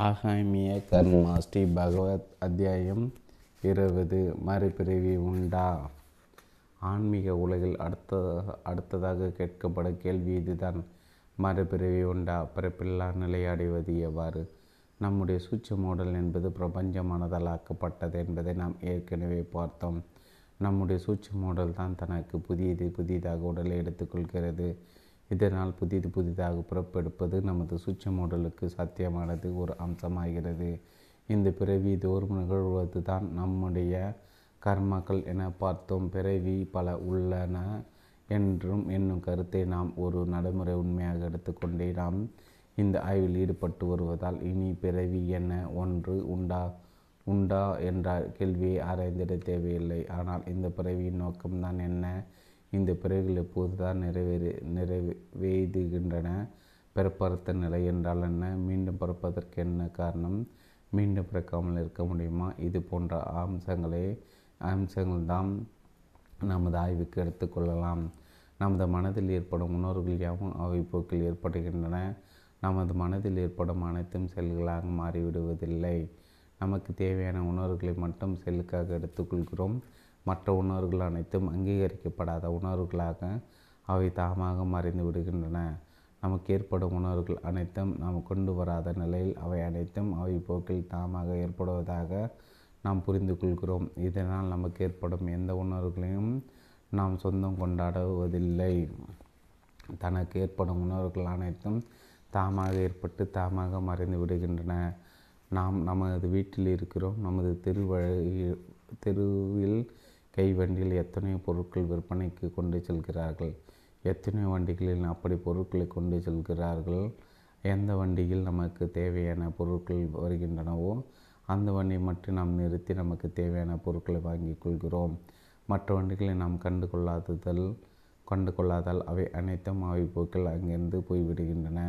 ஆகாமிய கர்மா ஸ்ரீ பகவத் அத்தியாயம் இருபது. மறுபிறவி உண்டா? ஆன்மீக உலகில் அடுத்த அடுத்ததாக கேட்கப்படும் கேள்வி இதுதான். மறுபிறவி உண்டா? பிறப்பில்லா நிலை அடைவது எவ்வாறு? நம்முடைய சூட்ச மூடல் என்பது பிரபஞ்சமானதால் ஆக்கப்பட்டது என்பதை நாம் ஏற்கனவே பார்த்தோம். நம்முடைய சூட்ச மூடல் தான் தனக்கு புதியது புதியதாக உடலை எடுத்துக்கொள்கிறது. இதனால் புதிது புதிதாக புறப்பெடுப்பது நமது சுச்ச மூடலுக்கு சாத்தியமானது ஒரு அம்சமாகிறது. இந்த பிறவி தோறும் நிகழ்வது தான் நம்முடைய கர்மாக்கள் என பார்த்தோம். பிறவி பல உள்ளன என்றும் என்னும் கருத்தை நாம் ஒரு நடைமுறை உண்மையாக எடுத்துக்கொண்டே நாம் இந்த ஆய்வில் ஈடுபட்டு வருவதால் இனி பிறவி என ஒன்று உண்டா உண்டா என்ற கேள்வியை ஆராய்ந்திட தேவையில்லை. ஆனால் இந்த பிறவியின் நோக்கம்தான் என்ன? இந்த பிறகுகள் எப்போது தான் நிறைவேறு நிறைவேதுகின்றன பிறப்பறுத்த நிலை என்றால் என்ன? மீண்டும் பிறப்பதற்கு என்ன காரணம்? மீண்டும் பிறக்காமல் இருக்க முடியுமா? இது போன்ற அம்சங்களே அம்சங்கள் தான் நமது ஆய்வுக்கு எடுத்துக்கொள்ளலாம் நமது மனதில் ஏற்படும் உணர்வுகள் யாவும் அவை போக்கில் ஏற்படுகின்றன. நமது மனதில் ஏற்படும் அனைத்தும் செல்களாக மாறிவிடுவதில்லை. நமக்கு தேவையான உணர்வுகளை மட்டும் செல்லுக்காக எடுத்துக்கொள்கிறோம் மற்ற உணர்வுகள் அனைத்தும் அங்கீகரிக்கப்படாத உணர்வுகளாக அவை தாமாக மறைந்து விடுகின்றன. நமக்கு ஏற்படும் உணர்வுகள் அனைத்தும் நாம் கொண்டு வராத நிலையில் அவை அனைத்தும் அவை போக்கில் தாமாக ஏற்படுவதாக நாம் புரிந்து கொள்கிறோம். இதனால் நமக்கு ஏற்படும் எந்த உணர்வுகளையும் நாம் சொந்தம் கொண்டாடுவதில்லை. தனக்கு ஏற்படும் உணர்வுகள் அனைத்தும் தாமாக ஏற்பட்டு தாமாக மறைந்து விடுகின்றன. நாம் நமது வீட்டில் இருக்கிறோம். நமது திருவழ தெருவில் கை வண்டியில் எத்தனையோ பொருட்கள் விற்பனைக்கு கொண்டு செல்கிறார்கள். எத்தனையோ வண்டிகளில் அப்படி பொருட்களை கொண்டு செல்கிறார்கள். எந்த வண்டியில் நமக்கு தேவையான பொருட்கள் வருகின்றனவோ அந்த வண்டியை மட்டும் நாம் நிறுத்தி நமக்கு தேவையான பொருட்களை வாங்கி கொள்கிறோம். மற்ற வண்டிகளை நாம் கண்டு கொள்ளாததல் கண்டு கொள்ளாதால் அவை அனைத்தும் அவை போக்கில் அங்கிருந்து போய்விடுகின்றன.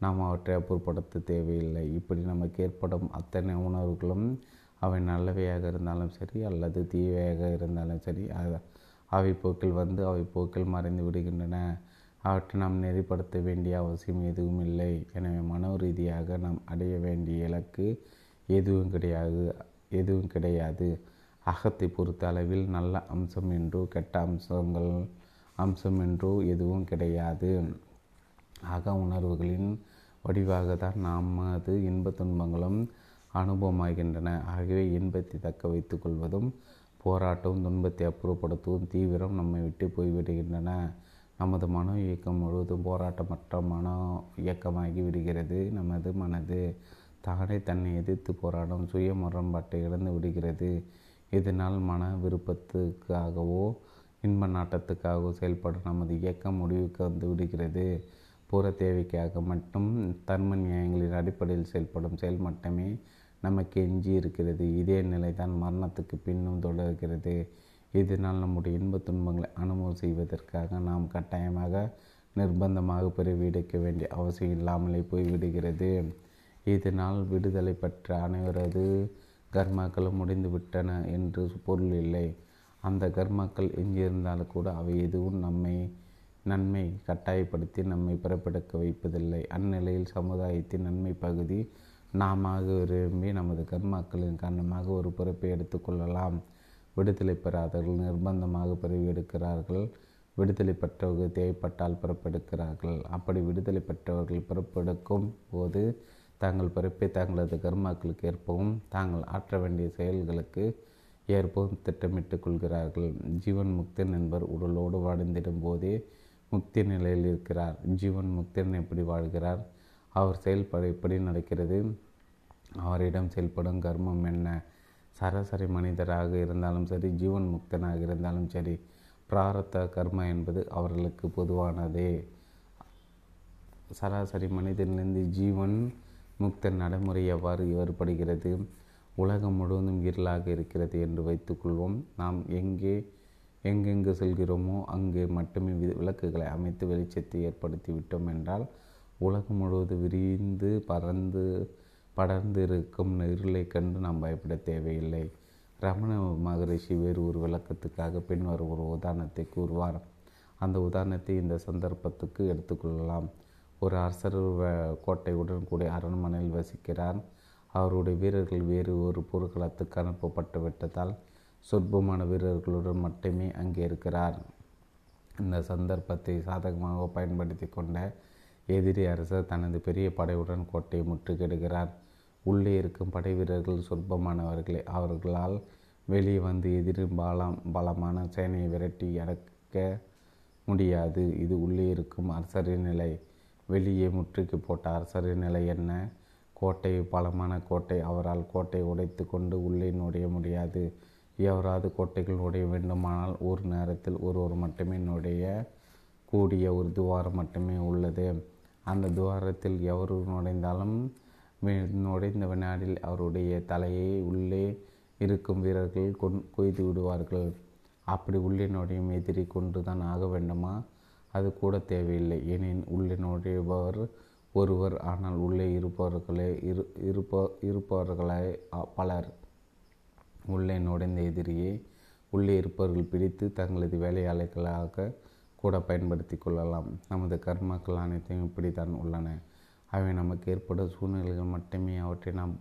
நாம் அவற்றை அப்புறப்படுத்த தேவையில்லை. இப்படி நமக்கு ஏற்படும் அத்தனை உணர்வுகளும் அவை நல்லவையாக இருந்தாலும் சரி அல்லது தீவையாக இருந்தாலும் சரி அவை போக்கில் வந்து அவை போக்கில் மறைந்து விடுகின்றன. அவற்றை நாம் நெறிப்படுத்த வேண்டிய அவசியம் எதுவும் இல்லை. எனவே மனோ ரீதியாக நாம் அடைய வேண்டிய இலக்கு எதுவும் கிடையாது எதுவும் கிடையாது. அகத்தை பொறுத்த அளவில் நல்ல அம்சம் என்றோ கெட்ட அம்சங்கள் அம்சம் என்றோ எதுவும் கிடையாது. அக உணர்வுகளின் வடிவாக தான் நமது இன்ப துன்பங்களும் அனுபவமாகின்றன. ஆகவே இன்பத்தை தக்க வைத்து கொள்வதும் போராட்டம் துன்பத்தை அப்புறப்படுத்துவதும் தீவிரம் நம்மை விட்டு போய்விடுகின்றன. நமது மன இயக்கம் முழுவதும் போராட்டமற்ற மன இயக்கமாகி விடுகிறது. நமது மனது தானே தன்னை எதிர்த்து போராடும் சுய முரண்பாட்டை இழந்து விடுகிறது. இதனால் மன விருப்பத்துக்காகவோ இன்ப நாட்டத்துக்காகவோ செயல்படும் நமது இயக்கம் முடிவுக்கு வந்து விடுகிறது. புற தேவைக்காக மட்டும் தர்ம நியாயங்களின் அடிப்படையில் செயல்படும் செயல் மட்டுமே நமக்கு எஞ்சி இருக்கிறது இதே நிலை தான் மரணத்துக்கு பின்னும் தொடர்கிறது. இதனால் நம்முடைய இன்ப துன்பங்களை அனுபவம் செய்வதற்காக நாம் கட்டாயமாக நிர்பந்தமாக பிறவி வேண்டிய அவசியம் இல்லாமலே போய்விடுகிறது. இதனால் விடுதலை பெற்ற அனைவரது கர்மாக்களும் முடிந்துவிட்டன என்று பொருள் இல்லை. அந்த கர்மாக்கள் எஞ்சியிருந்தாலும் கூட அவை எதுவும் நம்மை நன்மை கட்டாயப்படுத்தி நம்மை பிறப்பெடுக்க வைப்பதில்லை. அந்நிலையில் சமுதாயத்தின் நன்மை பகுதி நாம விரும்பி நமது கர்மாக்களின் காரணமாக ஒரு பிறப்பை எடுத்துக்கொள்ளலாம் விடுதலை பெறாதவர்கள் நிர்பந்தமாக பிறவி எடுக்கிறார்கள். விடுதலை பெற்றவர்கள் தேவைப்பட்டால் பிறப்பெடுக்கிறார்கள். அப்படி விடுதலை பெற்றவர்கள் பிறப்பெடுக்கும் போது தங்கள் பிறப்பை தங்களது கர்மாக்களுக்கு ஏற்பவும் தாங்கள் ஆற்ற வேண்டிய செயல்களுக்கு ஏற்பவும் திட்டமிட்டு கொள்கிறார்கள். ஜீவன் முக்தன் என்பவர் உடலோடு வாழ்ந்திடும் போதே முக்தி நிலையில் இருக்கிறார். ஜீவன் முக்தன் எப்படி வாழ்கிறார்? அவர் செயல்பட எப்படி நடக்கிறது? அவரிடம் செயல்படும் கர்மம் என்ன? சராசரி மனிதராக இருந்தாலும் சரி ஜீவன் முக்தனாக இருந்தாலும் சரி பிராரத்த கர்ம என்பது அவர்களுக்கு பொதுவானதே. சராசரி மனிதனிலிருந்து ஜீவன் முக்த நடைமுறை எவ்வாறு ஏற்படுகிறது உலகம் முழுவதும் இருளாக இருக்கிறது என்று வைத்துக்கொள்வோம் நாம் எங்கே எங்கெங்கு செல்கிறோமோ அங்கே மட்டுமே விளக்குகளை அமைத்து வெளிச்சத்தை ஏற்படுத்தி விட்டோம் என்றால் உலகம் முழுவதும் விரிந்து பறந்து படர்ந்து இருக்கும் இருளை கண்டு நாம் பயப்பட தேவையில்லை. ரமண மகரிஷி வேறு ஒரு விளக்கத்துக்காக பின்வரும் ஒரு உதாரணத்தை கூறுவார். அந்த உதாரணத்தை இந்த சந்தர்ப்பத்துக்கு எடுத்துக்கொள்ளலாம் ஒரு அரசர் கோட்டையுடன் கூடிய அரண்மனையில் வசிக்கிறார். அவருடைய வீரர்கள் வேறு ஒரு போர்க்களத்துக்கு அனுப்பப்பட்டு விட்டதால் சொற்பமான வீரர்களுடன் மட்டுமே அங்கே இருக்கிறார். இந்த சந்தர்ப்பத்தை சாதகமாக பயன்படுத்தி கொண்ட எதிரி அரசர் தனது பெரிய படையுடன் கோட்டையை முற்றுகிடுகிறார் உள்ளே இருக்கும் படை வீரர்கள் சொற்பமானவர்களே அவர்களால் வெளியே வந்து எதிரி பலம் பலமான சேனையை விரட்டி அடக்க முடியாது. இது உள்ளே இருக்கும் அரசரின் நிலை. வெளியே முற்றுகை போட்ட அரசரின் நிலை என்ன? கோட்டை பலமான கோட்டை. அவரால் கோட்டையை உடைத்து கொண்டு உள்ளே நுழைய முடியாது. எவராது கோட்டைகள் நுழைய வேண்டுமானால் ஒரு நேரத்தில் ஒருவர் மட்டுமே நுழைய கூடிய ஒரு துவாரம் மட்டுமே உள்ளது. அந்த துவாரத்தில் எவர் நுழைந்தாலும் நுழைந்த வினாடில் அவருடைய தலையை உள்ளே இருக்கும் வீரர்கள் கொண் கொய்து விடுவார்கள். அப்படி உள்ளே நுழையும் எதிரி கொண்டு தான் ஆக வேண்டுமா? அது கூட தேவையில்லை. ஏனெனில் உள்ளே நுழைபவர் ஒருவர் ஆனால் உள்ளே இருப்பவர்களே இரு இருப்ப இருப்பவர்களே பலர். உள்ளே நுழைந்த எதிரியை உள்ளே இருப்பவர்கள் பிடித்து தங்களது வேலையாளர்களாக கூட பயன்படுத்தி கொள்ளலாம். நமது கர்மாக்கள் அனைத்தையும் இப்படித்தான் உள்ளன. அவை நமக்கு ஏற்படும் சூழ்நிலைகள் மட்டுமே. அவற்றை நாம்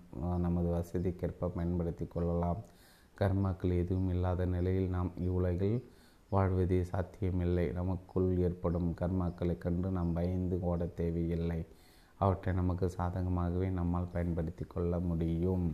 நமது வசதிக்கேற்ப பயன்படுத்தி கொள்ளலாம். கர்மாக்கள் எதுவும் இல்லாத நிலையில் நாம் இவ்வுலகில் வாழ்வதே சாத்தியமில்லை. நமக்குள் ஏற்படும் கர்மாக்களை கண்டு நாம் பயந்து ஓட தேவையில்லை. அவற்றை நமக்கு சாதகமாகவே நம்மால் பயன்படுத்தி கொள்ள முடியும்.